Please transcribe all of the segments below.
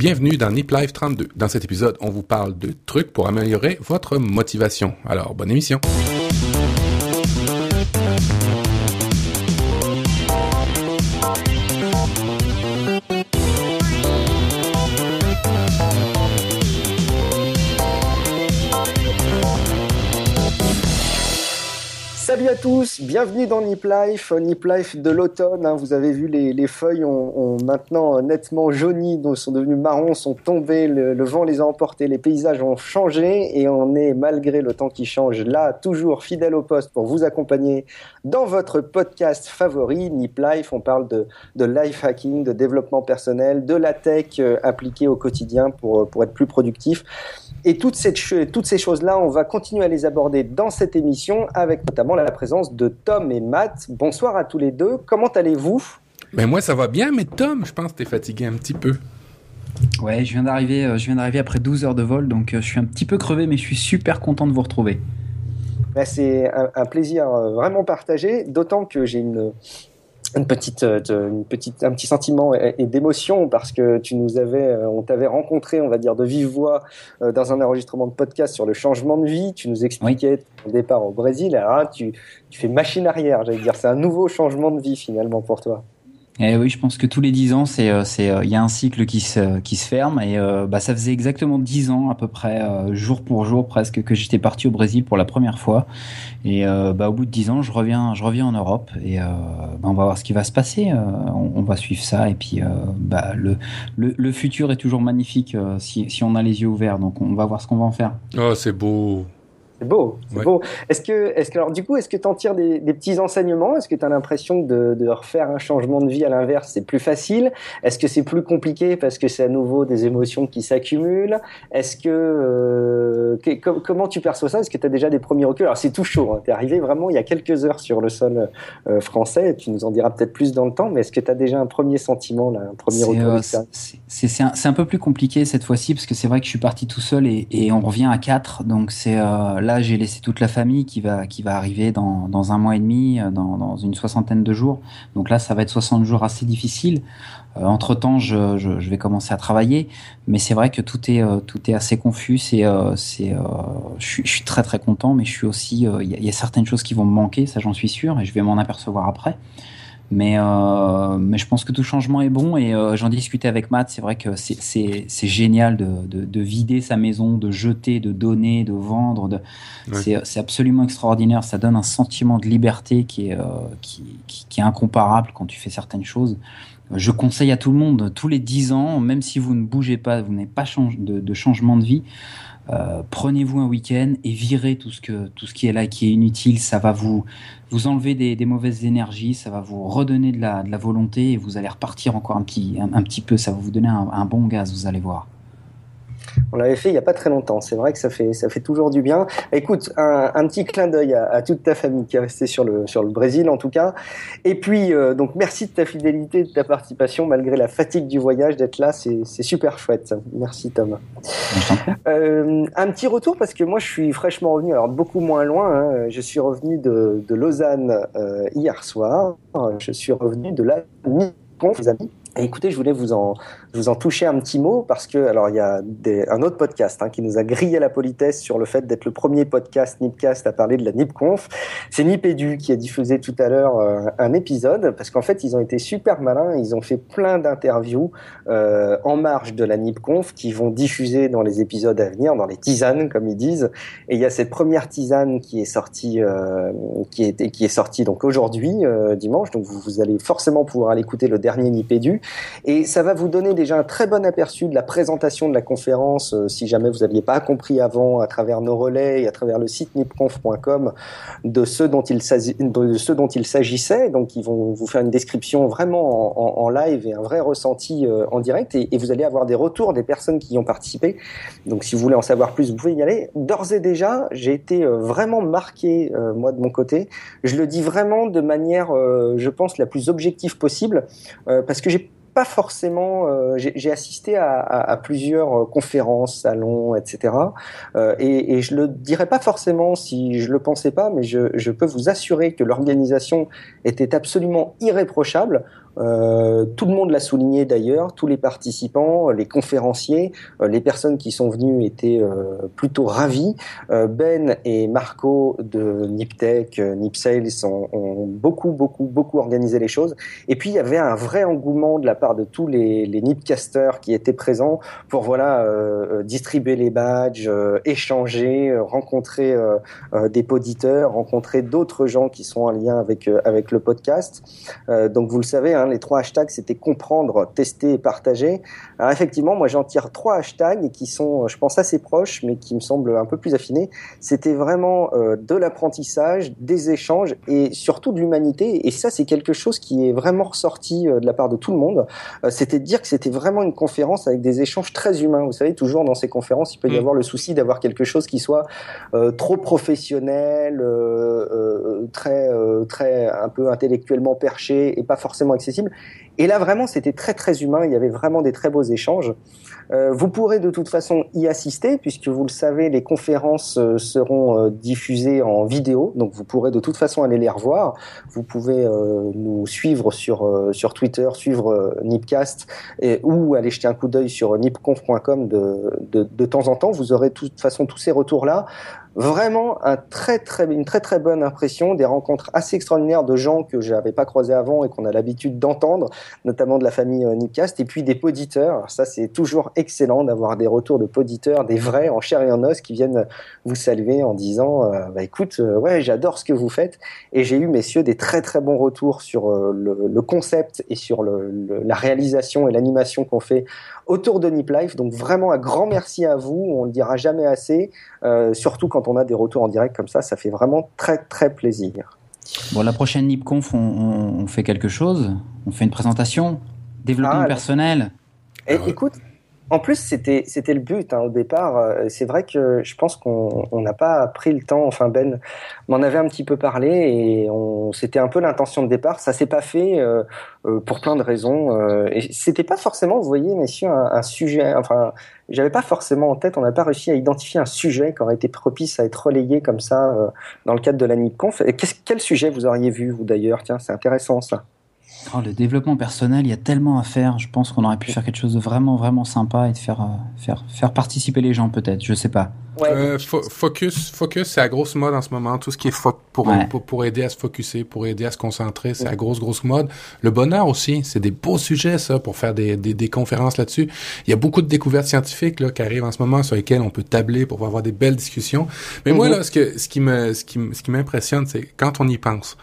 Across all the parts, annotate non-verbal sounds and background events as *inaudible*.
Bienvenue dans Nip Live 32. Dans cet épisode, on vous parle de trucs pour améliorer votre motivation. Alors, bonne émission. À tous, bienvenue dans Nip Life, Nip Life de l'automne. Hein. vous avez vu les, feuilles ont, maintenant nettement jauni, donc sont devenues marrons, sont tombées, le, vent les a emportés, les paysages ont changé et on est malgré le temps qui change là toujours fidèle au poste pour vous accompagner dans votre podcast favori Nip Life. On parle de, de life hacking, de développement personnel, de la tech euh, appliquée au quotidien pour, pour être plus productif. Et toutes ces, toutes ces choses-là, on va continuer à les aborder dans cette émission avec notamment la présence de Tom et Matt. Bonsoir à tous les deux. Comment allez-vous? Ben moi ça va bien, mais Tom, je pense que tu es fatigué un petit peu. Ouais, je viens d'arriver, euh, je viens d'arriver après 12 heures de vol, donc euh, je suis un petit peu crevé, mais je suis super content de vous retrouver. Ben, c'est un, plaisir euh, vraiment partagé, d'autant que j'ai une, une petite, euh, une petite, un petit sentiment et, d'émotion parce que tu nous avais, euh, on t'avait rencontré, on va dire de vive voix euh, dans un enregistrement de podcast sur le changement de vie. Tu nous expliquais ton départ au Brésil. Alors tu, tu fais machine arrière, j'allais dire. C'est un nouveau changement de vie finalement pour toi. Eh oui, je pense que tous les dix ans, c'est, euh, c'est, euh, il y a un cycle qui se, qui se ferme et euh, bah, ça faisait exactement dix ans à peu près, jour pour jour presque, que j'étais parti au Brésil pour la première fois. Et bah, au bout de dix ans, je reviens, je reviens en Europe et bah, on va voir ce qui va se passer. On, va suivre ça et puis bah, le, le, le, futur est toujours magnifique si, si on a les yeux ouverts. Donc on va voir ce qu'on va en faire. Oh, c'est beau. C'est beau, c'est beau. Est-ce que, est-ce que, alors du coup, est-ce que tu en tires des, petits enseignements? Est-ce que tu as l'impression de, de, refaire un changement de vie à l'inverse, c'est plus facile? Est-ce que c'est plus compliqué parce que c'est à nouveau des émotions qui s'accumulent? Est-ce que, euh, comment tu perçois ça? Est-ce que tu as déjà des premiers reculs? Alors c'est tout chaud, hein. tu es arrivé vraiment il y a quelques heures sur le sol euh, français, tu nous en diras peut-être plus dans le temps, mais est-ce que tu as déjà un premier sentiment, là, un premier retour euh, C'est un, un, peu plus compliqué cette fois-ci parce que c'est vrai que je suis parti tout seul et, et on revient à quatre, donc c'est là j'ai laissé toute la famille qui va, qui va arriver dans, dans un mois et demi, euh, dans, une soixantaine de jours. Donc là, ça va être 60 jours assez difficiles. Euh, entre temps, je, je, vais commencer à travailler, mais c'est vrai que tout est, euh, tout est assez confus. C'est, c'est, je, suis, je suis très très content, mais je suis aussi, il y, a certaines choses qui vont me manquer, ça j'en suis sûr, et je vais m'en apercevoir après. Mais, euh, mais je pense que tout changement est bon et euh, j'en discutais avec Matt. C'est vrai que c'est génial de, de, de, vider sa maison, de jeter, de donner, de vendre. De... C'est absolument extraordinaire. Ça donne un sentiment de liberté qui est, euh, qui, qui, qui, est incomparable quand tu fais certaines choses. Je conseille à tout le monde, tous les 10 ans, même si vous ne bougez pas, vous n'avez pas de, de changement de vie, euh, prenez-vous un week-end et virez tout ce qui est là qui est inutile. Ça va vous vous enlever des, mauvaises énergies, ça va vous redonner de la, volonté et vous allez repartir encore un petit un, petit peu. Ça va vous donner un bon gaz. Vous allez voir. On l'avait fait il n'y a pas très longtemps. C'est vrai que ça fait, ça fait toujours du bien. Écoute, un, un petit clin d'œil à, à, toute ta famille qui est restée sur le, sur le Brésil en tout cas. Et puis, euh, donc merci de ta fidélité, de ta participation malgré la fatigue du voyage, d'être là. C'est super chouette. Merci Tom. Euh, un petit retour parce que moi je suis fraîchement revenu, alors beaucoup moins loin. Hein. Je suis revenu de, de Lausanne euh, hier soir. Je suis revenu de la mi-conf, les amis. Et écoutez, je voulais vous en, vous en toucher un petit mot parce que, alors, il y a des, un autre podcast hein, qui nous a grillé la politesse sur le fait d'être le premier podcast Nipcast à parler de la NipConf. C'est Nipedu qui a diffusé tout à l'heure euh, un épisode parce qu'en fait, ils ont été super malins. Ils ont fait plein d'interviews euh, en marge de la NipConf qui vont diffuser dans les épisodes à venir, dans les tisanes, comme ils disent. Et il y a cette première tisane qui est sortie, euh, qui est, qui est sortie donc aujourd'hui, euh, dimanche. Donc, vous, vous, allez forcément pouvoir aller écouter le dernier Nipedu. Et ça va vous donner déjà un très bon aperçu de la présentation de la conférence, euh, si jamais vous n'aviez pas compris avant à travers nos relais et à travers le site nipconf.com de ce dont il s'agissait. Donc, ils vont vous faire une description vraiment en, live et un vrai ressenti euh, en direct, et, et, vous allez avoir des retours des personnes qui y ont participé. Donc, si vous voulez en savoir plus, vous pouvez y aller. D'ores et déjà, j'ai été euh, vraiment marqué moi de mon côté. Je le dis vraiment de manière, je pense, la plus objective possible, parce que j'ai pas forcément. Euh, j'ai assisté à, à, à, plusieurs euh, conférences, salons, etc. Euh, et, et, je le dirais pas forcément si je le pensais pas, mais je, je peux vous assurer que l'organisation était absolument irréprochable. Euh, tout le monde l'a souligné d'ailleurs, tous les participants, les conférenciers, euh, les personnes qui sont venues étaient euh, plutôt ravis. ben et Marco de Niptech, Nipsales ont, ont, beaucoup, beaucoup, beaucoup organisé les choses. Et puis il y avait un vrai engouement de la part de tous les, les Nipcasters qui étaient présents pour voilà distribuer les badges, échanger, rencontrer des poditeurs, rencontrer d'autres gens qui sont en lien avec avec le podcast. donc vous le savez. Hein, les trois hashtags, c'était comprendre, tester et partager. Alors effectivement, moi j'en tire trois hashtags qui sont, je pense, assez proches, mais qui me semblent un peu plus affinés. C'était vraiment euh, de l'apprentissage, des échanges et surtout de l'humanité. Et ça, c'est quelque chose qui est vraiment ressorti euh, de la part de tout le monde. Euh, c'était de dire que c'était vraiment une conférence avec des échanges très humains. Vous savez, toujours dans ces conférences, il peut y mm. avoir le souci d'avoir quelque chose qui soit trop professionnel, très, très un peu intellectuellement perché et pas forcément accessible et là, vraiment, c'était très, très humain. Il y avait vraiment des très beaux échanges. Euh, vous pourrez de toute façon y assister, puisque vous le savez, les conférences euh, seront euh, diffusées en vidéo. Donc, vous pourrez de toute façon aller les revoir. Vous pouvez nous suivre sur, sur Twitter, suivre Nipcast, ou aller jeter un coup d'œil sur nipconf.com de, de temps en temps. Vous aurez de toute façon tous ces retours-là vraiment un très, très, une très très bonne impression, des rencontres assez extraordinaires de gens que je n'avais pas croisés avant et qu'on a l'habitude d'entendre, notamment de la famille euh, Nipcast, et puis des poditeurs. Ça, c'est toujours excellent d'avoir des retours de poditeurs, des vrais en chair et en os qui viennent vous saluer en disant euh, bah, écoute, euh, ouais, j'adore ce que vous faites. Et j'ai eu, messieurs, des très très bons retours sur le, concept et sur la réalisation et l'animation qu'on fait autour de Nip Life. Donc vraiment un grand merci à vous. On le dira jamais assez, euh, surtout quand on a des retours en direct comme ça. Ça fait vraiment très très plaisir. Bon, la prochaine NipConf, on, on, fait quelque chose. On fait une présentation, développement ah, personnel. Et, écoute, en plus, c'était c'était le but hein, au départ. Euh, c'est vrai que je pense qu'on n'a pas pris le temps. Enfin, Ben m'en avait un petit peu parlé et on c'était un peu l'intention de départ. Ça s'est pas fait euh, euh, pour plein de raisons. Euh, et c'était pas forcément, vous voyez, messieurs, un, sujet. Enfin, j'avais pas forcément en tête. On n'a pas réussi à identifier un sujet qui aurait été propice à être relayé comme ça dans le cadre de la NIPConf. Quel sujet vous auriez vu vous d'ailleurs? Tiens, c'est intéressant ça. Oh, le développement personnel, il y a tellement à faire. Je pense qu'on aurait pu faire quelque chose de vraiment, vraiment sympa et de faire, euh, faire, faire participer les gens, peut-être. Je sais pas. Euh, focus, focus, c'est à grosse mode en ce moment. Tout ce qui est pour, pour, aider à se focuser, pour aider à se concentrer, c'est à grosse, grosse mode. Le bonheur aussi, c'est des beaux sujets, ça, pour faire des, des, des conférences là-dessus. Il y a beaucoup de découvertes scientifiques là, qui arrivent en ce moment sur lesquelles on peut tabler pour avoir des belles discussions. Mais moi, mhm. là, ce, que, ce qui me, ce qui, ce qui m'impressionne, c'est quand on y pense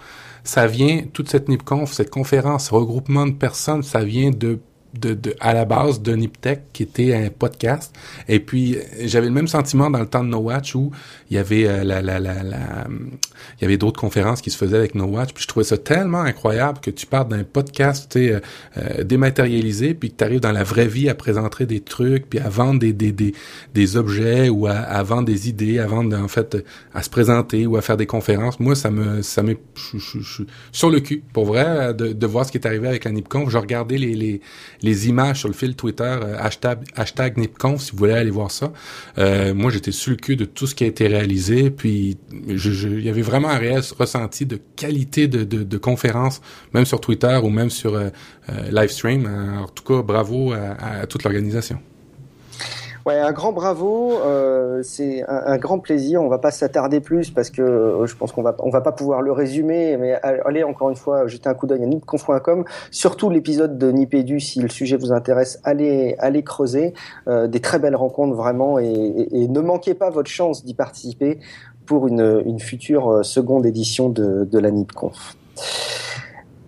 ça vient, toute cette NIPConf, cette conférence, regroupement de personnes, ça vient de de, de, à la base de Niptech, qui était un podcast. Et puis, j'avais le même sentiment dans le temps de No Watch où il y avait euh, la, la, la, la, il y avait d'autres conférences qui se faisaient avec No Watch. Puis je trouvais ça tellement incroyable que tu partes d'un podcast euh, euh, dématérialisé, puis que tu arrives dans la vraie vie à présenter des trucs, puis à vendre des, des, des, des objets ou à, à, vendre des idées, à vendre en fait à se présenter ou à faire des conférences. Moi, ça me ça me je, je, sur le cul pour vrai de, de voir ce qui est arrivé avec la NipConf. Je regardais les les images sur le fil Twitter, euh, hashtag, NipConf, si vous voulez aller voir ça. Euh, moi, j'étais sur le cul de tout ce qui a été réalisé, puis il y avait vraiment un réel ressenti de qualité de, de, de conférence, même sur Twitter ou même sur euh, euh Livestream. En tout cas, bravo à toute l'organisation. Un grand bravo. Euh, c'est un, grand plaisir. On va pas s'attarder plus parce que euh, je pense qu'on va va pas pouvoir le résumer. Mais allez encore une fois jeter un coup d'œil à nipconf.com. Surtout l'épisode de Nipédu, si le sujet vous intéresse, allez allez creuser. Euh, des très belles rencontres vraiment et, ne manquez pas votre chance d'y participer pour une, future euh, seconde édition de, de la Nipconf.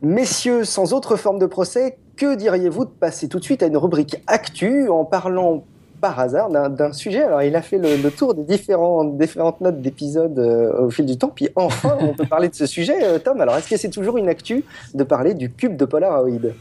Messieurs, sans autre forme de procès, que diriez-vous de passer tout de suite à une rubrique actu en parlant par hasard d'un sujet. Alors, il a fait le, tour des différents, différentes notes d'épisodes euh, au fil du temps. Puis enfin, on peut parler de ce sujet, euh, Tom. Alors, est-ce que c'est toujours une actu de parler du cube de Polaroid?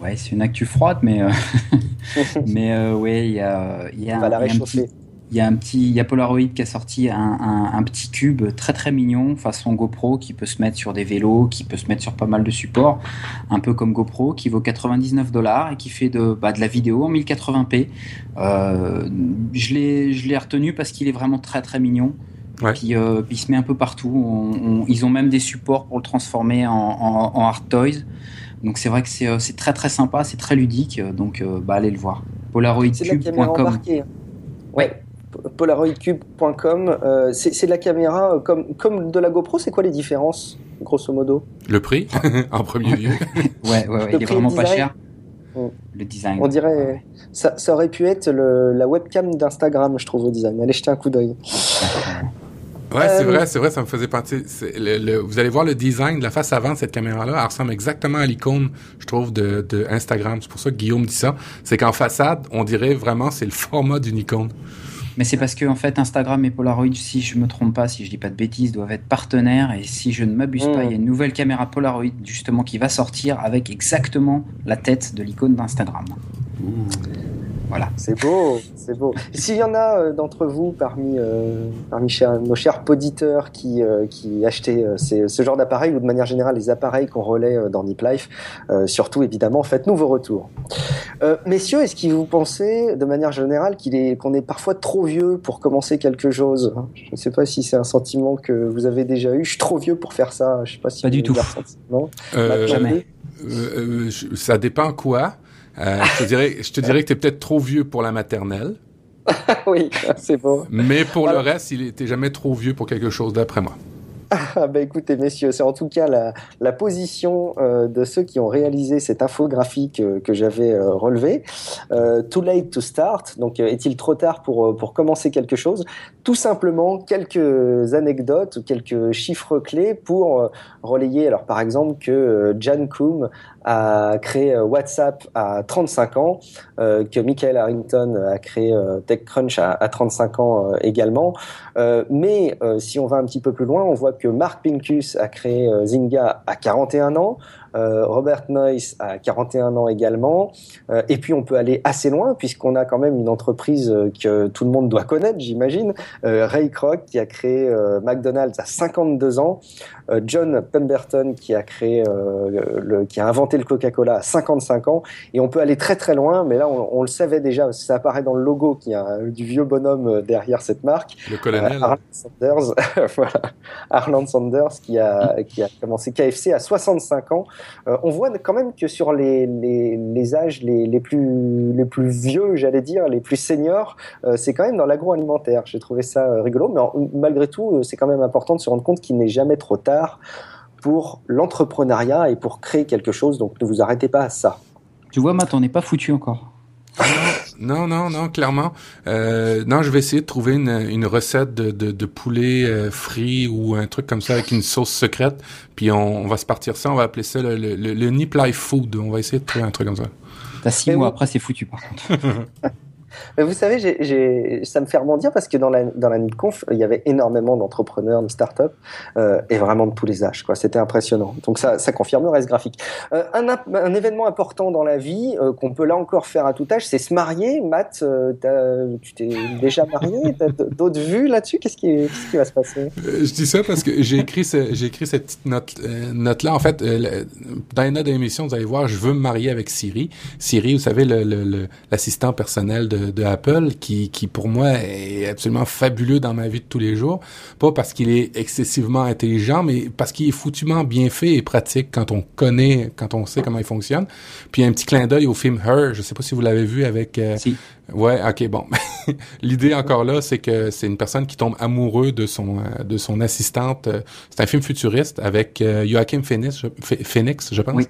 Ouais, c'est une actu froide, mais euh, *laughs* mais ouais, il y a, y a, va la réchauffer. Il y a un petit, il y a Polaroid qui a sorti un, un, petit cube très très mignon façon GoPro qui peut se mettre sur des vélos, qui peut se mettre sur pas mal de supports, un peu comme GoPro, qui vaut 99 dollars et qui fait de, bah, de la vidéo en 1080p. Euh, je l'ai, je l'ai retenu parce qu'il est vraiment très très mignon. Ouais. Puis, euh, puis, il se met un peu partout. On, on, ils ont même des supports pour le transformer en, en, en hard toys. Donc c'est vrai que c'est, c'est très très sympa, c'est très ludique, donc bah, allez le voir. Polaroidcube.com. Ouais. Polaroidcube.com, c'est, de la caméra comme, comme de la GoPro, c'est quoi les différences, grosso modo? Le prix, *laughs* en premier lieu. *laughs* ouais, ouais, ouais il est vraiment pas cher. Le design. On dirait, ça, ça aurait pu être le, la webcam d'Instagram, je trouve, au design. Allez jeter un coup d'œil. Ouais, c'est euh, vrai, c'est vrai, ça me faisait penser. Le, vous allez voir le design de la face avant de cette caméra-là, elle ressemble exactement à l'icône, je trouve, de, de Instagram. C'est pour ça que Guillaume dit ça. C'est qu'en façade, on dirait vraiment c'est le format d'une icône. Mais c'est parce que en fait Instagram et Polaroid, si je me trompe pas, si je dis pas de bêtises, doivent être partenaires. Et si je ne m'abuse pas, il y a une nouvelle caméra Polaroid justement qui va sortir avec exactement la tête de l'icône d'Instagram. Voilà. C'est beau, c'est beau. S'il y en a euh, d'entre vous parmi, euh, parmi nos chers poditeurs qui, euh, qui achetaient ce genre d'appareil ou de manière générale les appareils qu'on relaie dans Deep Life, surtout évidemment, faites-nous vos retours. messieurs, est-ce que vous pensez de manière générale qu'il est qu'on est parfois trop vieux pour commencer quelque chose? Je ne sais pas si c'est un sentiment que vous avez déjà eu. Je suis trop vieux pour faire ça. Je sais pas si pas du tout. Non, jamais. ça dépend quoi. Euh, je te dirais, je te dirais que tu es peut-être trop vieux pour la maternelle. *laughs* oui, c'est beau. Mais pour le reste, il était jamais trop vieux pour quelque chose, d'après moi. Ah bah écoutez messieurs, c'est en tout cas la, la position euh, de ceux qui ont réalisé cette infographique euh, que j'avais euh, relevée. Too late to start, donc est-il trop tard pour, pour commencer quelque chose? Tout simplement quelques anecdotes ou quelques chiffres clés pour relayer, alors par exemple que Jan Koum a créé WhatsApp à 35 ans, que Michael Harrington a créé TechCrunch à, à 35 ans également. mais si on va un petit peu plus loin, on voit que Mark Pincus a créé euh, Zynga à 41 ans, euh, Robert Noyce a 41 ans également. Euh, et puis on peut aller assez loin puisqu'on a quand même une entreprise euh, que tout le monde doit connaître, j'imagine. Ray Kroc qui a créé McDonald's à 52 ans. John Pemberton qui a créé, le, qui a inventé le Coca-Cola à 55 ans. Et on peut aller très très loin, mais là on, le savait déjà, ça apparaît dans le logo qui a du vieux bonhomme derrière cette marque. Le colonel. Arland Sanders, *laughs* voilà. Arland Sanders qui a, qui a commencé KFC à 65 ans. Euh, on voit quand même que sur les, les, âges les, les, plus, les plus vieux, j'allais dire, les plus seniors, euh, c'est quand même dans l'agroalimentaire. J'ai trouvé ça euh, rigolo, mais malgré tout, c'est quand même important de se rendre compte qu'il n'est jamais trop tard pour l'entrepreneuriat et pour créer quelque chose. Donc ne vous arrêtez pas à ça. Tu vois, Matt, on n'est pas foutu encore. Non, non, non, clairement. Euh, non, je vais essayer de trouver une, une recette de, de, de poulet euh, frit ou un truc comme ça avec une sauce secrète. Puis on, on va se partir ça, on va appeler ça le, le, le, Nip Life Food. On va essayer de trouver un truc comme ça. T'as six mois après, c'est foutu par contre. *laughs* Mais vous savez, ça me fait rebondir parce que dans la, dans la il y avait énormément d'entrepreneurs, de startups, euh, et vraiment de tous les âges. Quoi. C'était impressionnant. Donc ça, ça confirme le reste graphique. Euh, un, un, événement important dans la vie euh, qu'on peut là encore faire à tout âge, c'est se marier. Matt, tu t'es déjà marié? *laughs* T'as d'autres vues là-dessus? Qu'est-ce qui, qu'est-ce qui va se passer? Je dis ça parce que j'ai écrit, ce, j'ai écrit cette petite note, note-là. En fait, dans les notes de l'émission, vous allez voir, je veux me marier avec Siri. Siri, vous savez, l'assistant personnel de de, Apple qui, qui pour moi est absolument fabuleux dans ma vie de tous les jours. Pas parce qu'il est excessivement intelligent, mais parce qu'il est foutument bien fait et pratique quand on connaît, quand on sait comment il fonctionne. Puis un petit clin d'œil au film Her, je sais pas si vous l'avez vu avec... Euh. Ouais, ok, bon. *laughs* L'idée encore là, c'est que c'est une personne qui tombe amoureux de son euh, de son assistante. C'est un film futuriste avec euh, Joachim Phoenix, je, Phoenix, je pense. Oui.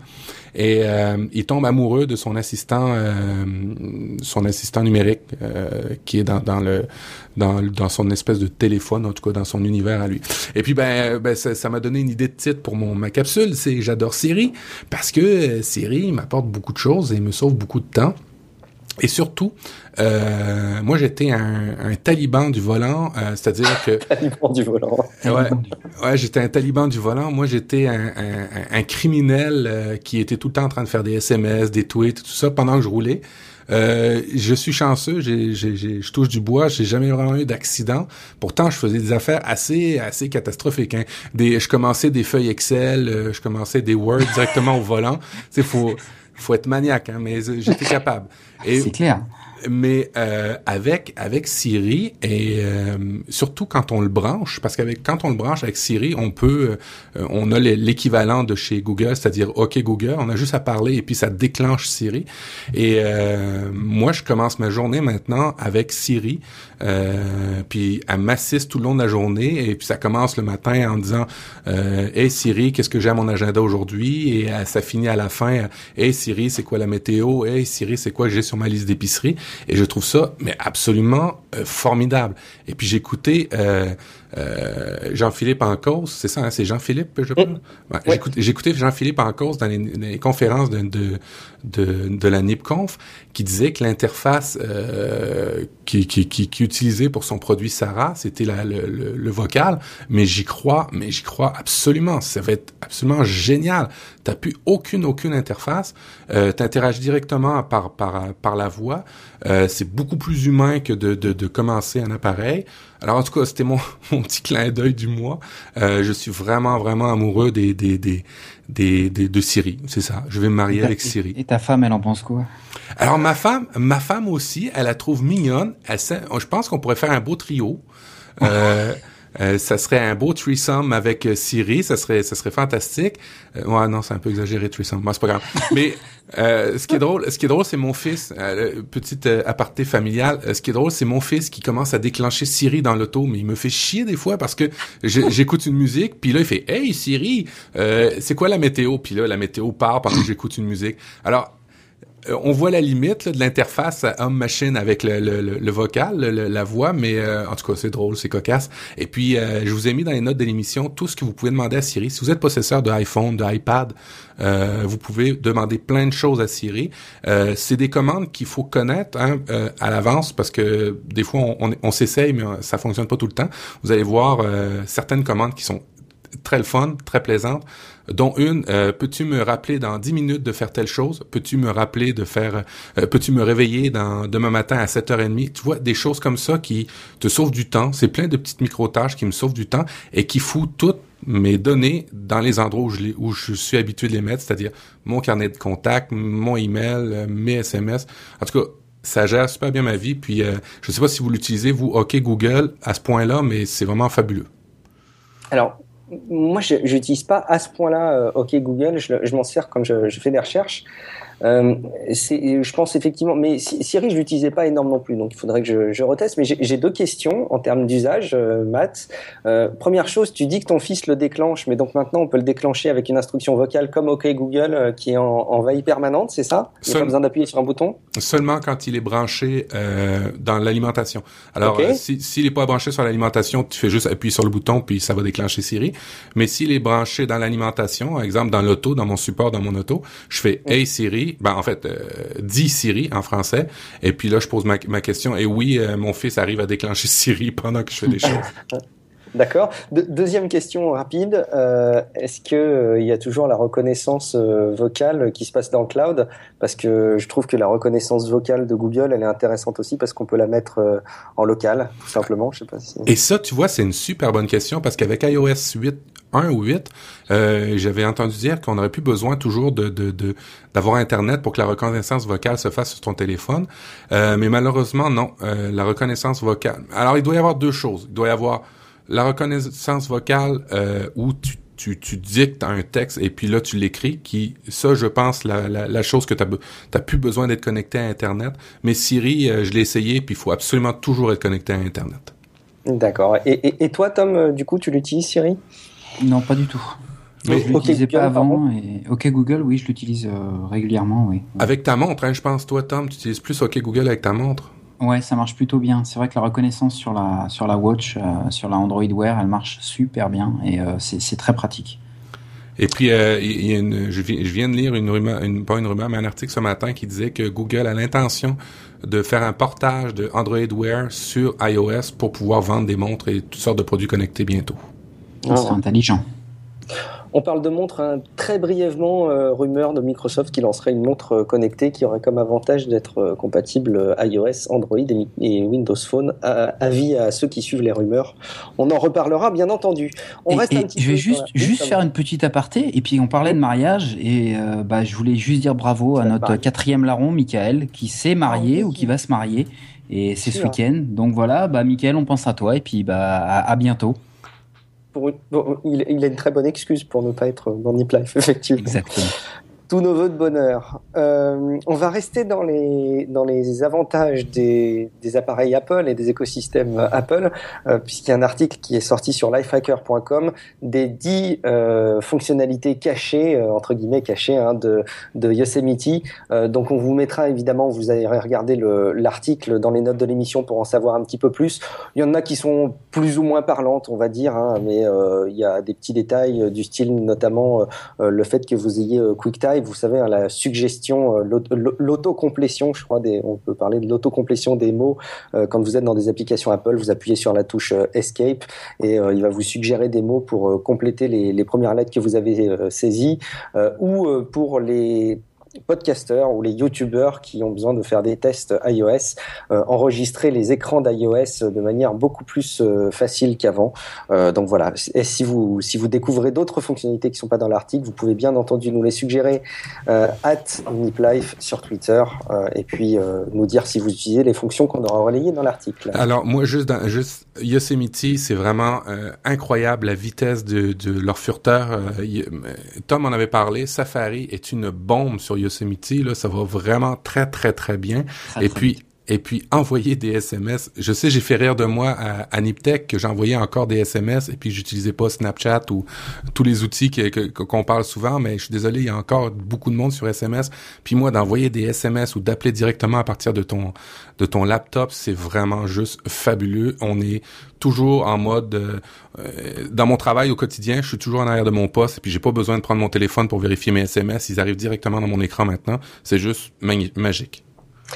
Et euh, il tombe amoureux de son assistant, son assistant numérique, qui est dans, dans le dans, dans son espèce de téléphone, en tout cas dans son univers à lui. Et puis ben, ben ça m'a donné une idée de titre pour mon ma capsule. C'est j'adore Siri parce que Siri m'apporte beaucoup de choses et me sauve beaucoup de temps. Et surtout, euh, moi j'étais un, un, taliban du volant, euh, c'est-à-dire que *laughs* taliban du volant. ouais, ouais j'étais un taliban du volant. Moi j'étais un, un, un, criminel euh, qui était tout le temps en train de faire des SMS, des tweets, tout ça pendant que je roulais. Euh, je suis chanceux, j'ai, j'ai, je touche du bois, j'ai jamais vraiment eu d'accident. Pourtant, je faisais des affaires assez, assez catastrophiques. Hein. Des, je commençais des feuilles Excel, euh, je commençais des Word directement au volant. C'est faut, faut être maniaque, hein, mais j'étais capable. C'est clair. Mais euh, avec avec Siri et euh, surtout quand on le branche, parce qu'avec quand on le branche avec Siri, on peut, euh, on a l'équivalent de chez Google, c'est-à-dire OK Google, on a juste à parler et puis ça déclenche Siri. Et moi, je commence ma journée maintenant avec Siri, puis elle m'assiste tout le long de la journée et puis ça commence le matin en disant Hey Siri, qu'est-ce que j'ai à mon agenda aujourd'hui? Et ça finit à la fin Hey Siri, c'est quoi la météo? Hey Siri, c'est quoi? J'ai sur ma liste d'épicerie et je trouve ça mais absolument euh, formidable. Et puis euh, euh, Jean-Philippe en cause, c'est ça, hein, c'est Jean-Philippe, je pense. J'ai écouté Jean-Philippe en cause dans les, conférences de, de, de, de, la NIPConf qui disait que l'interface euh, qui, qui, qui, qui, utilisait pour son produit Sarah, c'était le, le, le, vocal, mais j'y crois, mais j'y crois absolument. Ça va être absolument génial. T'as plus aucune, aucune interface. Euh, T'interagis directement par, par, par la voix. Euh, c'est beaucoup plus humain que de, de, de commencer un appareil. Alors en tout cas, c'était mon, *laughs* mon petit clin d'œil du mois. Euh, je suis vraiment, vraiment amoureux des, des, des, des, des de Siri. C'est ça. Je vais me marier avec Siri. Et ta femme, elle en pense quoi? Alors ma femme, ma femme aussi, elle la trouve mignonne. Elle, je pense qu'on pourrait faire un beau trio. Euh, *laughs* euh, ça serait un beau threesome avec euh, Siri, ça serait ça serait fantastique. Euh, ouais, non, c'est un peu exagéré threesome, moi c'est pas grave. *laughs* Mais euh, ce qui est drôle, ce qui est drôle, c'est mon fils, petite aparté familiale. ce qui est drôle, c'est mon fils qui commence à déclencher Siri dans l'auto, mais il me fait chier des fois parce que *laughs* j'écoute une musique, puis là il fait Hey Siri, c'est quoi la météo Puis là la météo part pendant que j'écoute une musique. Alors euh, on voit la limite de l'interface homme-machine avec le, vocal, la voix, mais euh, en tout cas, c'est drôle, c'est cocasse. Et puis, euh, je vous ai mis dans les notes de l'émission tout ce que vous pouvez demander à Siri. Si vous êtes possesseur d'iPhone, d'iPad, vous pouvez demander plein de choses à Siri. c'est des commandes qu'il faut connaître hein, à l'avance parce que des fois, on, on, s'essaye, mais ça fonctionne pas tout le temps. Vous allez voir certaines commandes qui sont très fun, très plaisantes dont une, euh, peux-tu me rappeler dans dix minutes de faire telle chose? Peux-tu me rappeler de faire, euh, peux-tu me réveiller dans demain matin à 7h30? Tu vois, des choses comme ça qui te sauvent du temps. C'est plein de petites micro-tâches qui me sauvent du temps et qui foutent toutes mes données dans les endroits où je, où je suis habitué de les mettre, c'est-à-dire mon carnet de contact, mon email, euh, mes SMS. En tout cas, ça gère super bien ma vie. Puis, euh, je ne sais pas si vous l'utilisez, vous, OK Google, à ce point-là, mais c'est vraiment fabuleux. Alors, moi, je pas à ce point-là euh, OK Google. Je, je m'en sers quand je, je, fais des recherches. Euh, je pense effectivement, mais Siri, je l'utilisais pas énorme non plus, donc il faudrait que je, je reteste. Mais j'ai deux questions en termes d'usage, euh, Matt. Euh, première chose, tu dis que ton fils le déclenche, mais donc maintenant on peut le déclencher avec une instruction vocale comme OK Google euh, qui est en, en veille permanente, c'est ça? Il n'y a pas besoin d'appuyer sur un bouton? Seulement quand il est branché euh, dans l'alimentation. Alors s'il n'est pas branché sur l'alimentation, tu fais juste appuyer sur le bouton puis ça va déclencher Siri. Mais s'il est branché dans l'alimentation, par exemple dans l'auto, dans mon support, dans mon auto, je fais Hey Siri ben en fait, euh, dit Siri en français. Et puis là, je pose ma, question. Et oui, euh, mon fils arrive à déclencher *laughs* Siri pendant que je fais des choses. *laughs* D'accord. deuxième question rapide. Euh, est-ce que il y a toujours la reconnaissance vocale qui se passe dans le cloud? Parce que je trouve que la reconnaissance vocale de Google, elle est intéressante aussi parce qu'on peut la mettre en local, tout simplement. Je sais pas si. Et ça, tu vois, c'est une super bonne question parce qu'avec iOS 8 1 ou 8, euh, j'avais entendu dire qu'on n'aurait plus besoin toujours d'avoir Internet pour que la reconnaissance vocale se fasse sur ton téléphone. Euh, mais malheureusement, non. Euh, la reconnaissance vocale. Alors, il doit y avoir deux choses. Il doit y avoir la reconnaissance vocale où tu dictes un texte et puis là tu l'écris qui ça je pense la, chose que tu n'as plus besoin d'être connecté à internet mais Siri je l'ai essayé puis il faut absolument toujours être connecté à internet d'accord et, toi Tom du coup tu l'utilises Siri? Non, pas du tout. Mais je l'utilisais pas avant. Et OK Google, oui, je l'utilise euh, régulièrement, oui. Avec ta montre, hein, je pense. Toi, Tom, tu utilises plus OK Google avec ta montre. Ouais, ça marche plutôt bien. C'est vrai que la reconnaissance sur la sur la Watch, euh, sur la Android Wear, elle marche super bien et euh, c'est très pratique. Et puis, il y a une, je, viens de lire une rumeur, une, pas une rumeur, mais un article ce matin qui disait que Google a l'intention de faire un portage de Android Wear sur iOS pour pouvoir vendre des montres et toutes sortes de produits connectés bientôt. C'est intelligent. On parle de montre hein, très brièvement, euh, rumeur de Microsoft qui lancerait une montre euh, connectée qui aurait comme avantage d'être euh, compatible iOS, Android et, Windows Phone. avis à ceux qui suivent les rumeurs. On en reparlera bien entendu. On reste un petit je vais juste, juste faire une petite aparté et puis on parlait de mariage et bah, je voulais juste dire bravo à notre quatrième larron, Michael, qui s'est marié ah ou qui va se marier. Et c'est ce week-end. Donc voilà, bah, Michael, on pense à toi et puis bah, à bientôt il, a une très bonne excuse pour ne pas être dans Nip Life, *laughs* effectivement. Tous nos voeux de bonheur. Euh, on va rester dans les, dans les avantages des, appareils Apple et des écosystèmes Apple, euh, puisqu'il y a un article qui est sorti sur lifehacker.com des 10 euh, fonctionnalités cachées, euh, entre guillemets cachées, hein, de, de Yosemite. Donc on vous mettra évidemment, vous allez regarder l'article dans les notes de l'émission pour en savoir un petit peu plus. Il y en a qui sont plus ou moins parlantes, on va dire, hein, mais il y a des petits détails du style, notamment le fait que vous ayez QuickTime vous savez, hein, la suggestion, euh, l'autocomplétion, je crois, on peut parler de l'autocomplétion des mots. Euh, quand vous êtes dans des applications Apple, vous appuyez sur la touche euh, Escape et il va vous suggérer des mots pour compléter les, premières lettres que vous avez saisies ou pour les podcasters ou les youtubeurs qui ont besoin de faire des tests iOS, euh, enregistrer les écrans d'iOS de manière beaucoup plus euh, facile qu'avant. Euh, donc voilà. Et si vous si vous découvrez d'autres fonctionnalités qui sont pas dans l'article, vous pouvez bien entendu nous les suggérer at NipLife sur Twitter et puis nous dire si vous utilisez les fonctions qu'on aura relayées dans l'article. Alors moi juste juste Yosemite, c'est vraiment incroyable la vitesse de, leur furteur. Tom en avait parlé. Safari est une bombe sur Yosemite, là, ça va vraiment très, très, très bien. et puis, et puis envoyer des SMS. Je sais, j'ai fait rire de moi à, à Niptech que j'envoyais encore des SMS et puis j'utilisais pas Snapchat ou tous les outils qu'on parle souvent, mais je suis désolé, il y a encore beaucoup de monde sur SMS. Puis moi, d'envoyer des SMS ou d'appeler directement à partir de ton de ton laptop, c'est vraiment juste fabuleux. On est toujours en mode euh, dans mon travail au quotidien, je suis toujours en arrière de mon poste et puis j'ai pas besoin de prendre mon téléphone pour vérifier mes SMS, ils arrivent directement dans mon écran maintenant. C'est juste magique.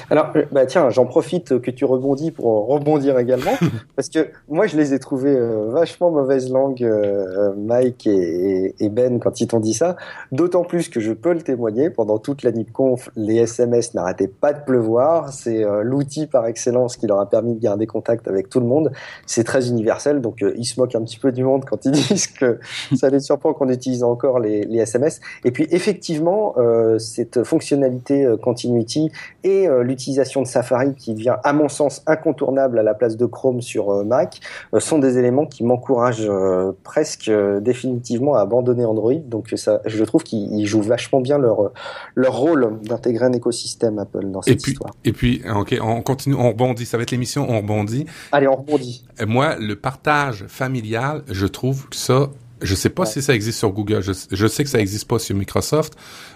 Alors, euh, bah tiens, j'en profite que tu rebondis pour rebondir également, *laughs* parce que moi, je les ai trouvés euh, vachement mauvaise langue, euh, Mike et, Ben, quand ils t'ont dit ça. D'autant plus que je peux le témoigner, pendant toute la NipConf, les SMS n'arrêtaient pas de pleuvoir. C'est l'outil par excellence qui leur a permis de garder contact avec tout le monde. C'est très universel, donc ils se moquent un petit peu du monde quand ils *laughs* disent que ça les surprend qu'on utilise encore les, les, SMS. Et puis, effectivement, cette fonctionnalité Continuity et l'utilisation de Safari qui devient à mon sens incontournable à la place de Chrome sur euh, Mac euh, sont des éléments qui m'encouragent euh, presque définitivement à abandonner Android. Donc ça, je trouve qu'ils jouent vachement bien leur leur rôle d'intégrer un écosystème Apple dans cette et puis, histoire. Et puis, ok, on continue, on rebondit. Ça va être l'émission, on rebondit. Allez, on rebondit. Moi, le partage familial, je trouve que ça je sais pas si ça existe sur Google. Je, sais que ça existe pas sur Microsoft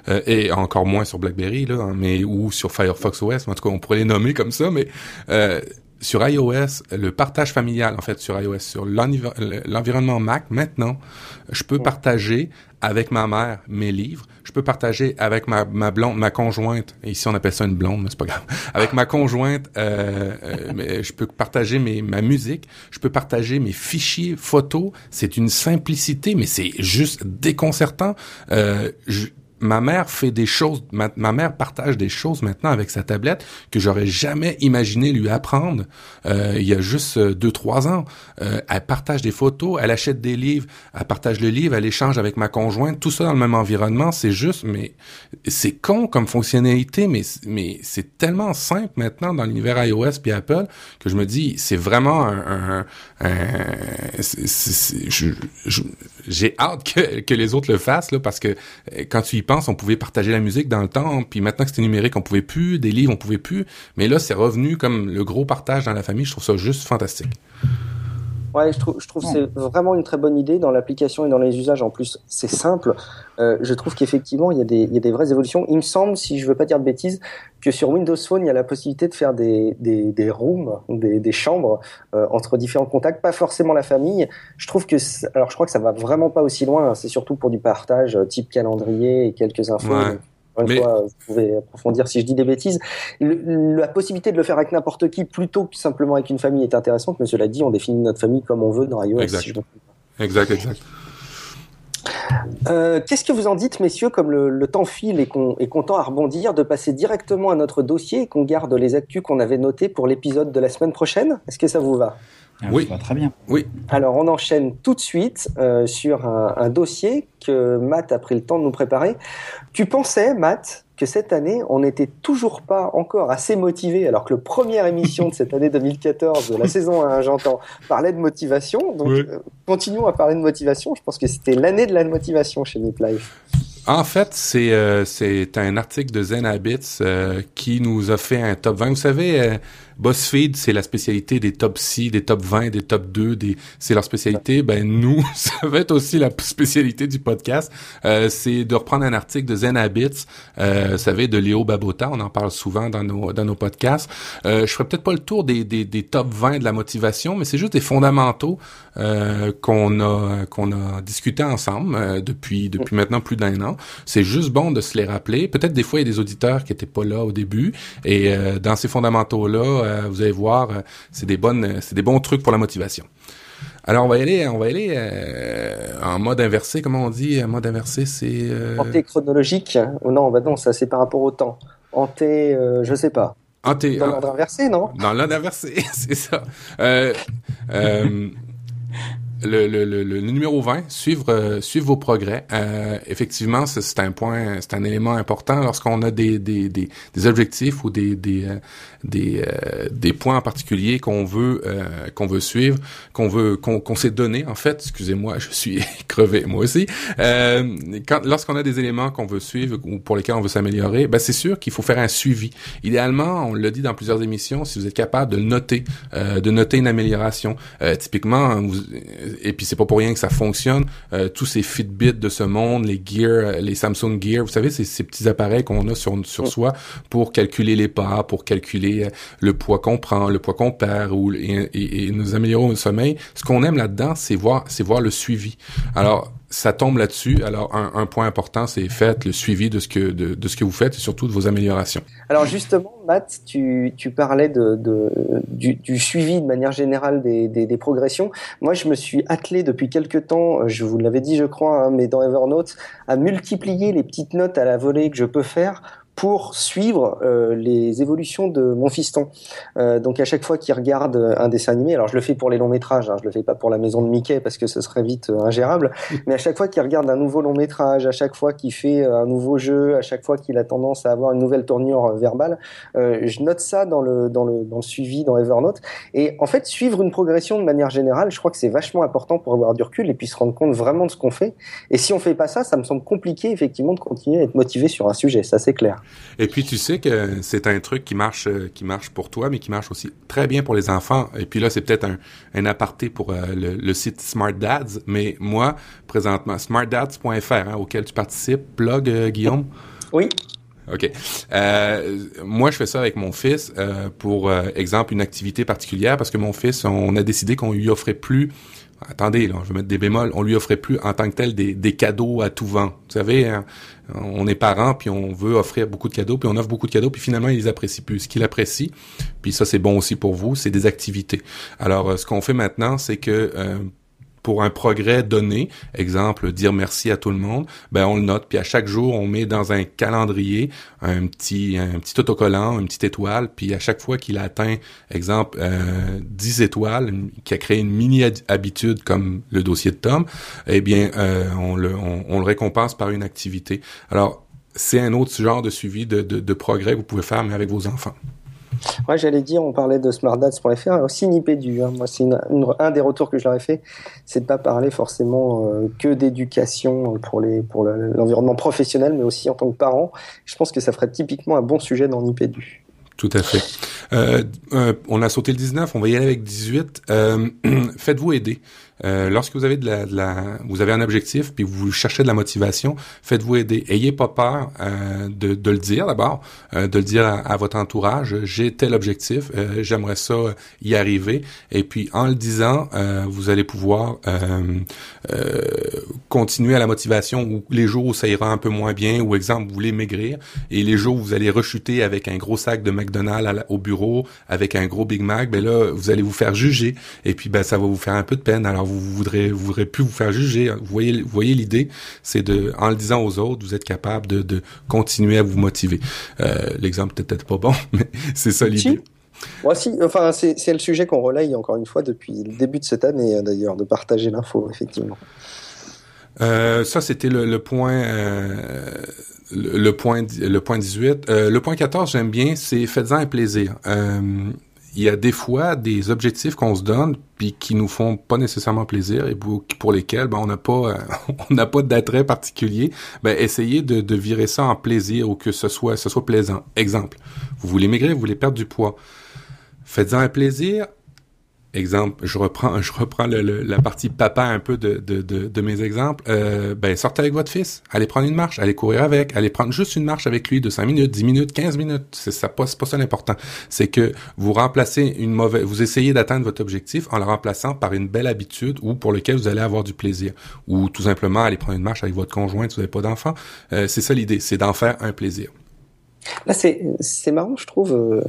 euh, et encore moins sur BlackBerry là, hein, mais ou sur Firefox OS. En tout cas, on pourrait les nommer comme ça, mais euh, sur iOS, le partage familial, en fait, sur iOS, sur l'environnement Mac, maintenant, je peux partager avec ma mère mes livres. Je peux partager avec ma, ma blonde, ma conjointe. Ici, on appelle ça une blonde, mais c'est pas grave. *laughs* Avec ma conjointe, euh, euh, je peux partager mes, ma musique. Je peux partager mes fichiers photos. C'est une simplicité, mais c'est juste déconcertant. Euh, je, ma mère fait des choses, ma, mère partage des choses maintenant avec sa tablette que j'aurais jamais imaginé lui apprendre euh, il y a juste euh, deux trois ans. Euh, elle partage des photos, elle achète des livres, elle partage le livre, elle échange avec ma conjointe, tout ça dans le même environnement. C'est juste, mais c'est con comme fonctionnalité, mais mais c'est tellement simple maintenant dans l'univers iOS puis Apple que je me dis c'est vraiment un, un, j'ai hâte que, que les autres le fassent là parce que quand tu y on pouvait partager la musique dans le temps, puis maintenant que c'était numérique, on pouvait plus, des livres, on pouvait plus. Mais là, c'est revenu comme le gros partage dans la famille. Je trouve ça juste fantastique. Ouais, je trouve, je trouve c'est vraiment une très bonne idée dans l'application et dans les usages. En plus, c'est simple. Euh, je trouve qu'effectivement, il y, a des, il y a des vraies évolutions. Il me semble, si je veux pas dire de bêtises, que sur Windows Phone, il y a la possibilité de faire des, des, des rooms, des, des chambres euh, entre différents contacts, pas forcément la famille. Je trouve que, alors je crois que ça va vraiment pas aussi loin. C'est surtout pour du partage, euh, type calendrier et quelques infos. Encore une fois, vous pouvez approfondir si je dis des bêtises. la possibilité de le faire avec n'importe qui plutôt que simplement avec une famille est intéressante, mais cela dit, on définit notre famille comme on veut dans iOS. Exact, exact, exact. Qu'est-ce que vous en dites, messieurs, comme le, temps file et qu'on est content à rebondir, de passer directement à notre dossier et qu'on garde les actus qu'on avait notés pour l'épisode de la semaine prochaine? Est-ce que ça vous va? Ah, oui, va très bien. Oui. Alors, on enchaîne tout de suite euh, sur un, un, dossier que Matt a pris le temps de nous préparer. Tu pensais, Matt, que cette année, on n'était toujours pas encore assez motivé, alors que le première émission de cette année 2014, de la *laughs* saison 1, j'entends, parlait de motivation. Donc, euh, continuons à parler de motivation. Je pense que c'était l'année de la motivation chez Nip Life. En fait, c'est euh, c'est un article de Zen Habits euh, qui nous a fait un top 20. Vous savez, euh, BuzzFeed, c'est la spécialité des top 6, des top 20, des top 2, des c'est leur spécialité. Ben nous, *laughs* ça va être aussi la spécialité du podcast. Euh, c'est de reprendre un article de Zen Habits, vous savez, de Léo Babota. On en parle souvent dans nos dans nos podcasts. je ferai peut-être pas le tour des, des, des top 20 de la motivation, mais c'est juste des fondamentaux qu'on a qu'on a discuté ensemble depuis depuis maintenant plus d'un an. C'est juste bon de se les rappeler. Peut-être des fois, il y a des auditeurs qui étaient pas là au début. Et euh, dans ces fondamentaux-là, euh, vous allez voir, euh, c'est des bonnes, c'est des bons trucs pour la motivation. Alors on va y aller, on va y aller en mode inversé, comment on dit En mode inversé, c'est Anté chronologique. Oh non, bah non, ça c'est par rapport au temps. Anté, je sais pas. Anté, dans l'ordre inversé, non? Dans l'ordre inversé, c'est ça. Euh, le, le, le, numéro 20, suivre, euh, suivre vos progrès. Euh, effectivement, c'est un point, c'est un élément important lorsqu'on a des, des, des, des, objectifs ou des, des, euh, des, euh, des points en particulier qu'on veut qu'on veut suivre, qu'on veut qu'on s'est donné. En fait, excusez-moi, je suis *laughs* crevé moi aussi. quand lorsqu'on a des éléments qu'on veut suivre ou pour lesquels on veut s'améliorer, ben c'est sûr qu'il faut faire un suivi. Idéalement, on l'a dit dans plusieurs émissions, si vous êtes capable de noter, de noter une amélioration. typiquement, vous, et puis c'est pas pour rien que ça fonctionne. Euh, tous ces Fitbit de ce monde, les Gear, les Samsung Gear, vous savez, c'est ces petits appareils qu'on a sur sur soi pour calculer les pas, pour calculer euh, le poids qu'on prend, le poids qu'on perd, ou et, et, nous améliorer au sommeil. Ce qu'on aime là-dedans, c'est voir, c'est voir le suivi. Alors ça tombe là-dessus. Alors, un, un, point important, c'est faites le suivi de ce que de, de, ce que vous faites et surtout de vos améliorations. Alors justement, Matt, tu, tu parlais de, de du, du, suivi de manière générale des, des, des, progressions. Moi, je me suis attelé depuis quelques temps, je vous l'avais dit, je crois, hein, mais dans Evernote, à multiplier les petites notes à la volée que je peux faire pour suivre euh, les évolutions de mon fiston. Euh, donc à chaque fois qu'il regarde un dessin animé, alors je le fais pour les longs métrages, hein, je le fais pas pour la maison de Mickey parce que ce serait vite euh, ingérable, *laughs* mais à chaque fois qu'il regarde un nouveau long métrage, à chaque fois qu'il fait un nouveau jeu, à chaque fois qu'il a tendance à avoir une nouvelle tournure verbale, je note ça dans le dans le dans le suivi dans Evernote. Et en fait, suivre une progression de manière générale, je crois que c'est vachement important pour avoir du recul et puis se rendre compte vraiment de ce qu'on fait. Et si on fait pas ça, ça me semble compliqué effectivement de continuer à être motivé sur un sujet, ça c'est clair. Et puis tu sais que c'est un truc qui marche, euh, qui marche pour toi, mais qui marche aussi très bien pour les enfants. Et puis là, c'est peut-être un, un aparté pour euh, le, site Smart Dads, mais moi, présentement, smartdads.fr, hein, auquel tu participes, blog euh, Guillaume? Oui. OK. Euh, moi, je fais ça avec mon fils pour, exemple, une activité particulière parce que mon fils, on a décidé qu'on lui offrait plus attendez, là, je vais mettre des bémols, on lui offrait plus en tant que tel des, des cadeaux à tout vent. Vous savez, hein, on est parents, puis on veut offrir beaucoup de cadeaux, puis on offre beaucoup de cadeaux, puis finalement, il les apprécie plus. Ce qu'il apprécie, puis ça, c'est bon aussi pour vous, c'est des activités. Alors, euh, ce qu'on fait maintenant, c'est que euh, pour un progrès donné, exemple dire merci à tout le monde, ben on le note puis à chaque jour on met dans un calendrier un petit un petit autocollant, une petite étoile, puis à chaque fois qu'il atteint exemple euh, 10 étoiles, qui a créé une mini habitude comme le dossier de Tom, eh bien euh, on le on, le récompense par une activité. Alors c'est un autre genre de suivi de, de, de progrès que vous pouvez faire mais avec vos enfants. Ouais, j'allais dire, on parlait de smartdads.fr, aussi Nipédu. Hein. Moi, c'est un des retours que je leur ai fait, c'est de pas parler forcément euh, que d'éducation pour l'environnement professionnel, mais aussi en tant que parent. Je pense que ça ferait typiquement un bon sujet dans Nipédu. Tout à fait. Euh, euh, on a sauté le 19, on va y aller avec 18. Euh, *clears throat* Faites-vous aider. Euh, lorsque vous avez de la, de la, vous avez un objectif puis vous cherchez de la motivation, faites-vous aider. Ayez pas peur euh, de, de, le dire d'abord, euh, de le dire à, votre entourage. J'ai tel objectif, euh, j'aimerais ça y arriver. Et puis en le disant, euh, vous allez pouvoir continuer à la motivation ou les jours où ça ira un peu moins bien, ou exemple vous voulez maigrir et les jours où vous allez rechuter avec un gros sac de McDonald's au bureau avec un gros Big Mac, ben là vous allez vous faire juger et puis ben ça va vous faire un peu de peine. Vous voudrez, vous voudrez plus vous faire juger. Vous voyez, vous voyez l'idée, c'est de, en le disant aux autres, vous êtes capable de, de continuer à vous motiver. Euh, L'exemple peut être pas bon, *laughs* mais c'est ça l'idée. Moi, si, enfin, c'est le sujet qu'on relaye encore une fois depuis le début de cette année, d'ailleurs, de partager l'info, effectivement. Euh, ça, c'était le, le, point, euh, le, le, point, le point 18. Euh, le point 14, j'aime bien, c'est faites-en un plaisir. Il y a des fois des objectifs qu'on se donne puis qui nous font pas nécessairement plaisir et pour, pour lesquels ben on n'a pas euh, *laughs* on n'a pas d'attrait particulier. Ben essayez de, de virer ça en plaisir ou que ce soit ce soit plaisant. Exemple. Vous voulez maigrir vous voulez perdre du poids. Faites-en un plaisir exemple, je reprends, je reprends le, la partie papa un peu de, de, de, mes exemples. Euh, ben, sortez avec votre fils, allez prendre une marche, allez courir avec, allez prendre juste une marche avec lui de 5 minutes, 10 minutes, 15 minutes. C'est ça, pas, pas ça l'important. C'est que vous remplacez une mauvaise, vous essayez d'atteindre votre objectif en le remplaçant par une belle habitude ou pour lequel vous allez avoir du plaisir. Ou tout simplement aller prendre une marche avec votre conjoint si vous n'avez pas d'enfant. Euh, c'est ça l'idée, c'est d'en faire un plaisir. Là, c'est, marrant, je trouve. Euh,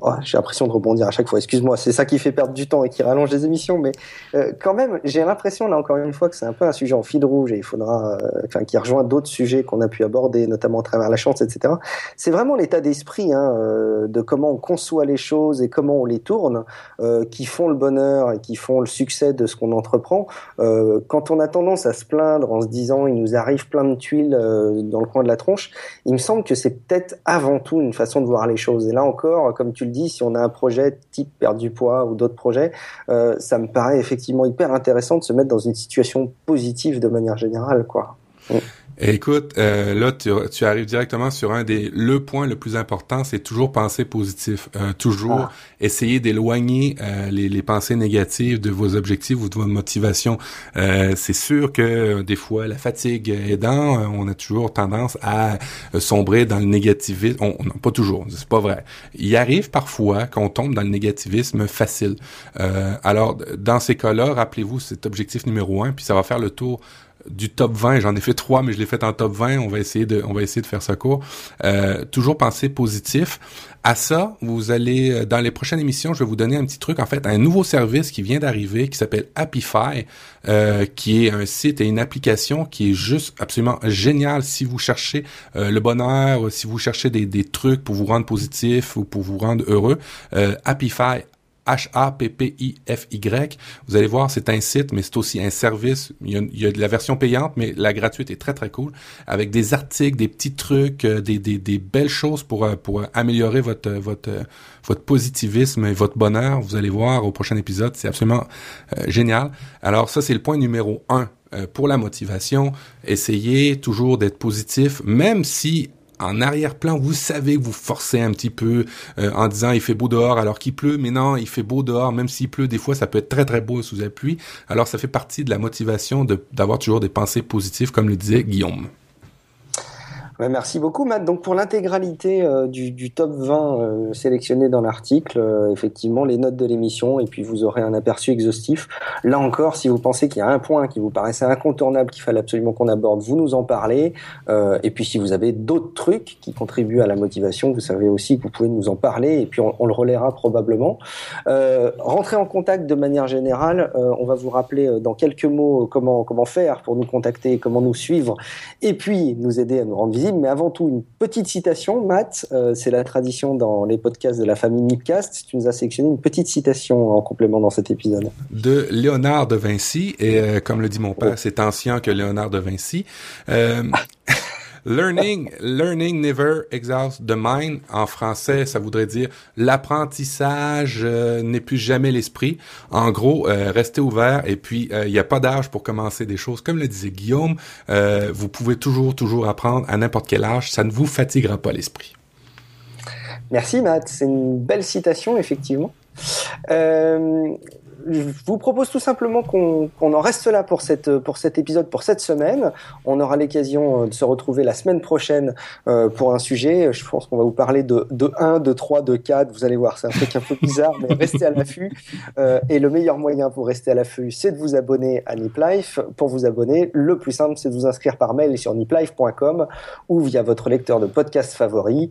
oh, j'ai l'impression de rebondir à chaque fois. Excuse-moi, c'est ça qui fait perdre du temps et qui rallonge les émissions. Mais euh, quand même, j'ai l'impression, là encore une fois, que c'est un peu un sujet en fil rouge et il faudra, euh, qui rejoint d'autres sujets qu'on a pu aborder, notamment à travers la chance, etc. C'est vraiment l'état d'esprit hein, euh, de comment on conçoit les choses et comment on les tourne, euh, qui font le bonheur et qui font le succès de ce qu'on entreprend. quand on a tendance à se plaindre en se disant, il nous arrive plein de tuiles dans le coin de la tronche, il me semble que c'est peut-être avant tout une façon de voir les choses. Et là encore, comme tu le dis, si on a un projet type perdre du poids ou d'autres projets, euh, ça me paraît effectivement hyper intéressant de se mettre dans une situation positive de manière générale, quoi. Mm écoute, euh, là, tu, tu, arrives directement sur un des... Le point le plus important, c'est toujours penser positif. Euh, toujours ah. essayer d'éloigner euh, les, les, pensées négatives de vos objectifs ou de votre motivation. Euh, c'est sûr que des fois, la fatigue aidant, on a toujours tendance à sombrer dans le négativisme. On, non, pas toujours, c'est pas vrai. Il arrive parfois qu'on tombe dans le négativisme facile. alors, dans ces cas-là, rappelez-vous cet objectif numéro un, puis ça va faire le tour du top 20. J'en ai fait trois, mais je l'ai fait en top 20. On va essayer de, on va essayer de faire ça court. Euh, toujours penser positif. À ça, vous allez, euh, dans les prochaines émissions, je vais vous donner un petit truc, en fait, un nouveau service qui vient d'arriver, qui s'appelle Happify, euh, qui est un site et une application qui est juste absolument génial si vous cherchez le bonheur, si vous cherchez des, des, trucs pour vous rendre positif ou pour vous rendre heureux. Happify, H-A-P-P-I-F-Y. Vous allez voir, c'est un site, mais c'est aussi un service. Il y, a, de la version payante, mais la gratuite est très, très cool, avec des articles, des petits trucs, euh, des, des, des belles choses pour, euh, pour améliorer votre, votre, votre positivisme et votre bonheur. Vous allez voir au prochain épisode, c'est absolument euh, génial. Alors ça, c'est le point numéro un pour la motivation. Essayez toujours d'être positif, même si en arrière-plan, vous savez que vous forcez un petit peu euh, en disant il fait beau dehors alors qu'il pleut, mais non, il fait beau dehors, même s'il pleut, des fois ça peut être très très beau sous la pluie. Alors ça fait partie de la motivation d'avoir toujours des pensées positives, comme le disait Guillaume merci beaucoup, Matt. Donc, pour l'intégralité euh, du, du, top 20 euh, sélectionné dans l'article, euh, effectivement, les notes de l'émission, et puis vous aurez un aperçu exhaustif. Là encore, si vous pensez qu'il y a un point qui vous paraissait incontournable, qu'il fallait absolument qu'on aborde, vous nous en parlez. et puis, si vous avez d'autres trucs qui contribuent à la motivation, vous savez aussi que vous pouvez nous en parler, et puis on, on le relaiera probablement. rentrez en contact de manière générale. on va vous rappeler dans quelques mots comment, comment faire pour nous contacter, comment nous suivre, et puis nous aider à nous rendre mais avant tout une petite citation, Matt. Euh, c'est la tradition dans les podcasts de la famille Nipcast. Tu nous as sélectionné une petite citation en complément dans cet épisode. De Léonard de Vinci, et euh, comme le dit mon père, oh. c'est ancien que Léonard de Vinci. Euh, *laughs* Learning, learning never exhausts the mind. En français, ça voudrait dire l'apprentissage euh, n'est plus jamais l'esprit. En gros, euh, restez ouvert et puis il n'y a pas d'âge pour commencer des choses. Comme le disait Guillaume, euh, vous pouvez toujours, toujours apprendre à n'importe quel âge. Ça ne vous fatiguera pas l'esprit. Merci Matt, c'est une belle citation effectivement. Euh, je vous propose tout simplement qu'on en reste là pour, cette, pour cet épisode, pour cette semaine. On aura l'occasion euh, de se retrouver la semaine prochaine euh, pour un sujet. Je pense qu'on va vous parler de, de 1, de 3, de 4. Vous allez voir, c'est un truc un peu bizarre, mais restez à l'affût. Euh, et le meilleur moyen pour rester à l'affût, c'est de vous abonner à NipLife. Pour vous abonner, le plus simple, c'est de vous inscrire par mail sur niplife.com ou via votre lecteur de podcast favori.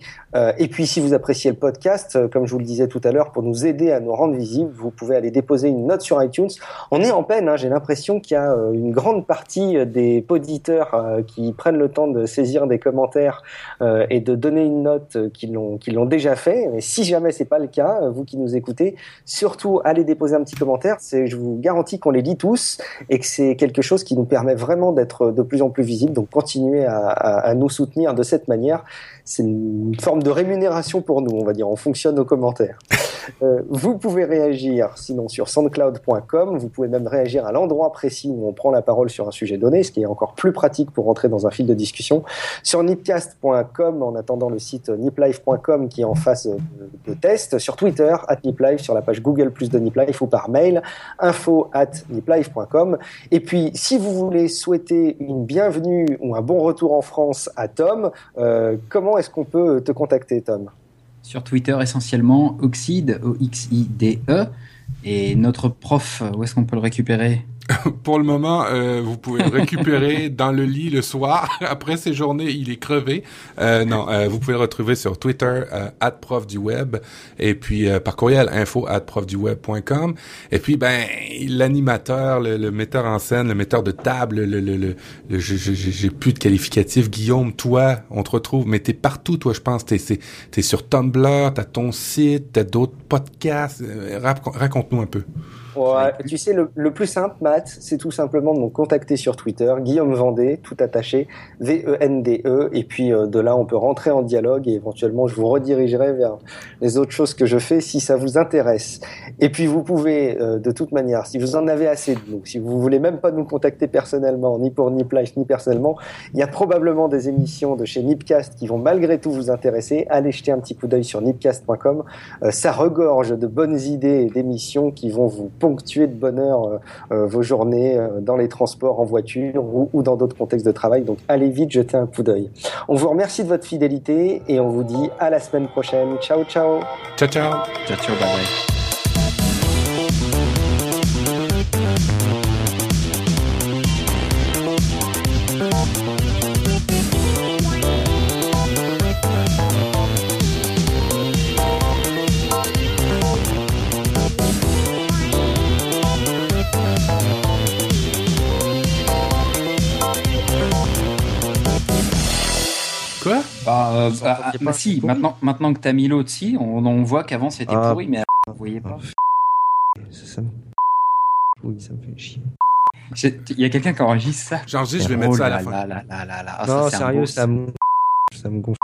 Et puis, si vous appréciez le podcast, comme je vous le disais tout à l'heure, pour nous aider à nous rendre visibles, vous pouvez aller déposer une note sur iTunes. On est en peine, hein, j'ai l'impression qu'il y a une grande partie des poditeurs qui prennent le temps de saisir des commentaires et de donner une note qui l'ont déjà fait. Mais si jamais c'est pas le cas, vous qui nous écoutez, surtout allez déposer un petit commentaire. Je vous garantis qu'on les lit tous et que c'est quelque chose qui nous permet vraiment d'être de plus en plus visible. Donc continuez à nous soutenir de cette manière c'est une forme de rémunération pour nous, on va dire. On fonctionne aux commentaires. *laughs* Euh, vous pouvez réagir sinon sur soundcloud.com. Vous pouvez même réagir à l'endroit précis où on prend la parole sur un sujet donné, ce qui est encore plus pratique pour rentrer dans un fil de discussion. Sur nipcast.com, en attendant le site niplife.com qui est en phase de, test. Sur Twitter, at niplife, sur la page Google plus de niplife ou par mail, info at niplife.com. Et puis, si vous voulez souhaiter une bienvenue ou un bon retour en France à Tom, euh, comment est-ce qu'on peut te contacter, Tom? Sur Twitter, essentiellement, Oxide, O-X-I-D-E. Et notre prof, où est-ce qu'on peut le récupérer? *laughs* pour le moment, euh, vous pouvez le récupérer *laughs* dans le lit le soir. *laughs* Après ces journées, il est crevé. Euh, non, euh, vous pouvez le retrouver sur Twitter, euh, prof du web, et puis euh, par courriel info at profduweb.com. Et puis, ben, l'animateur, le, metteur en scène, le metteur de table, le, le, le, j'ai plus de qualificatif. Guillaume, toi, on te retrouve, mais t'es partout, toi, je pense. T'es, t'es sur Tumblr, t'as ton site, t'as d'autres podcasts. Raconte-nous un peu. Ouais, tu sais, le, le, plus simple, Matt, c'est tout simplement de me contacter sur Twitter, Guillaume Vendée, tout attaché, V-E-N-D-E, -E, et puis euh, de là, on peut rentrer en dialogue et éventuellement, je vous redirigerai vers les autres choses que je fais si ça vous intéresse. Et puis, vous pouvez, euh, de toute manière, si vous en avez assez de nous, si vous voulez même pas nous contacter personnellement, ni pour Nip Life, ni personnellement, il y a probablement des émissions de chez Nipcast qui vont malgré tout vous intéresser. Allez jeter un petit coup d'œil sur nipcast.com. Euh, ça regorge de bonnes idées et d'émissions qui vont vous ponctuer de bonheur euh, euh, vos journées euh, dans les transports, en voiture ou, dans d'autres contextes de travail. Donc allez vite jeter un coup d'œil. On vous remercie de votre fidélité et on vous dit à la semaine prochaine. Ciao ciao. Ciao ciao. Ciao ciao. Bye bye. Euh, bah, bah si, maintenant, maintenant que t'as mis l'autre, si, on, on voit qu'avant c'était ah. pourri, mais vous voyez pas. Ça, ça me... Oui, ça me fait chier. Il y a quelqu'un qui enregistre ça. J'enregistre, je vais mettre ça à la fin. Là, là, là, oh, non, sérieux, ça me... ça me gonfle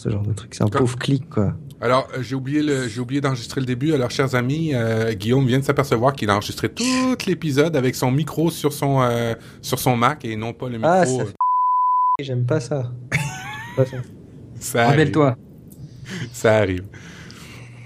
ce genre de truc. C'est un pauvre clic, quoi. Alors, euh, j'ai oublié le, j'ai oublié d'enregistrer le début. Alors, chers amis, euh, Guillaume vient de s'apercevoir qu'il a enregistré tout l'épisode avec son micro sur son, euh, sur son Mac et non pas le ah, micro. Ah, J'aime pas ça. *laughs* Rappelle-toi. Ça arrive.